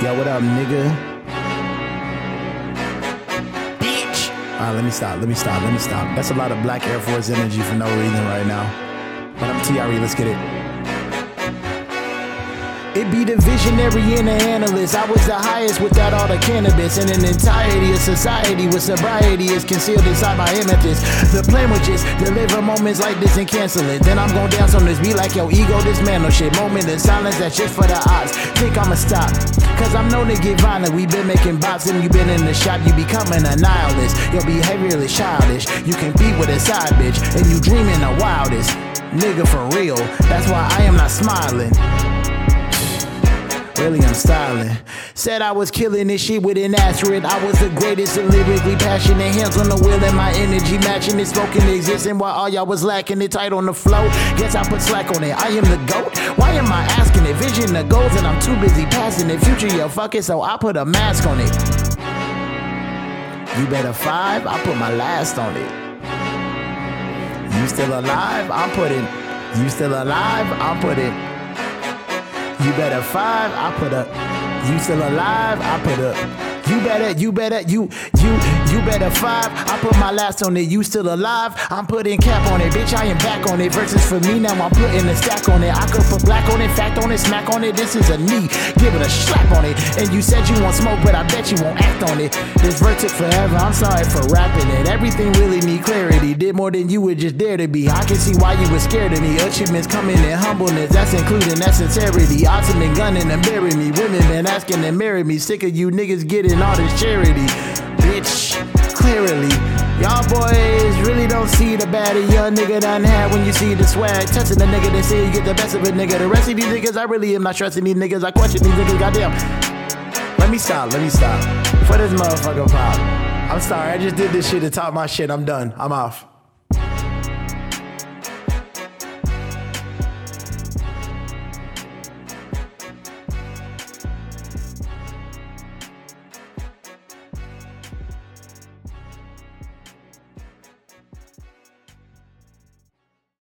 Yo, what up, nigga? Bitch. All right, let me stop. Let me stop. Let me stop. That's a lot of Black Air Force energy for no reason right now. But I'm TRE. Let's get it. It be the visionary and the analyst. I was the highest without all the cannabis. And an entirety of society with sobriety is concealed inside my amethyst. The plan was just deliver moments like this and cancel it. Then I'm gon' dance on this beat like yo ego dismantle shit. Moment of silence that's just for the odds. Think I'ma stop. Cause I'm known to get violent. We been making bots and you been in the shop. You becoming a nihilist. Your behavior is childish. You compete with a side bitch. And you dreaming the wildest. Nigga for real. That's why I am not smiling. I'm styling. Said I was killing this shit with an asterisk. I was the greatest and lyrically passionate. Hands on the wheel and my energy matching it. Smoking existing while all y'all was lacking it tight on the flow. Guess I put slack on it. I am the GOAT. Why am I asking it? Vision the goals and I'm too busy passing it. Future, yo, fuck it, so I put a mask on it. You better five, I put my last on it. You still alive? I'm putting. You still alive? I'm putting. You better five, I put up. You still alive, I put up. You better, you better, you, you, you better five. I put my last on it. You still alive? I'm putting cap on it, bitch. I am back on it. Versus for me now, I'm putting a stack on it. I could put black on it, fact on it, smack on it. This is a knee, give it a slap on it. And you said you want smoke, but I bet you won't act on it. This verdict forever. I'm sorry for rapping it. Everything really need clarity. Did more than you would just dare to be. I can see why you were scared of me. Achievements coming in humbleness. That's including that sincerity. Ultimate gunning and bury me. Women been asking to marry me. Sick of you niggas getting all this charity. Bitch, clearly. Y'all boys really don't see the bad a young nigga done had when you see the swag. Touching the nigga they say you get the best of a nigga. The rest of these niggas, I really am not trusting these niggas. I question these niggas, goddamn. Let me stop, let me stop. For this motherfucker pop. I'm sorry, I just did this shit to top my shit. I'm done. I'm off.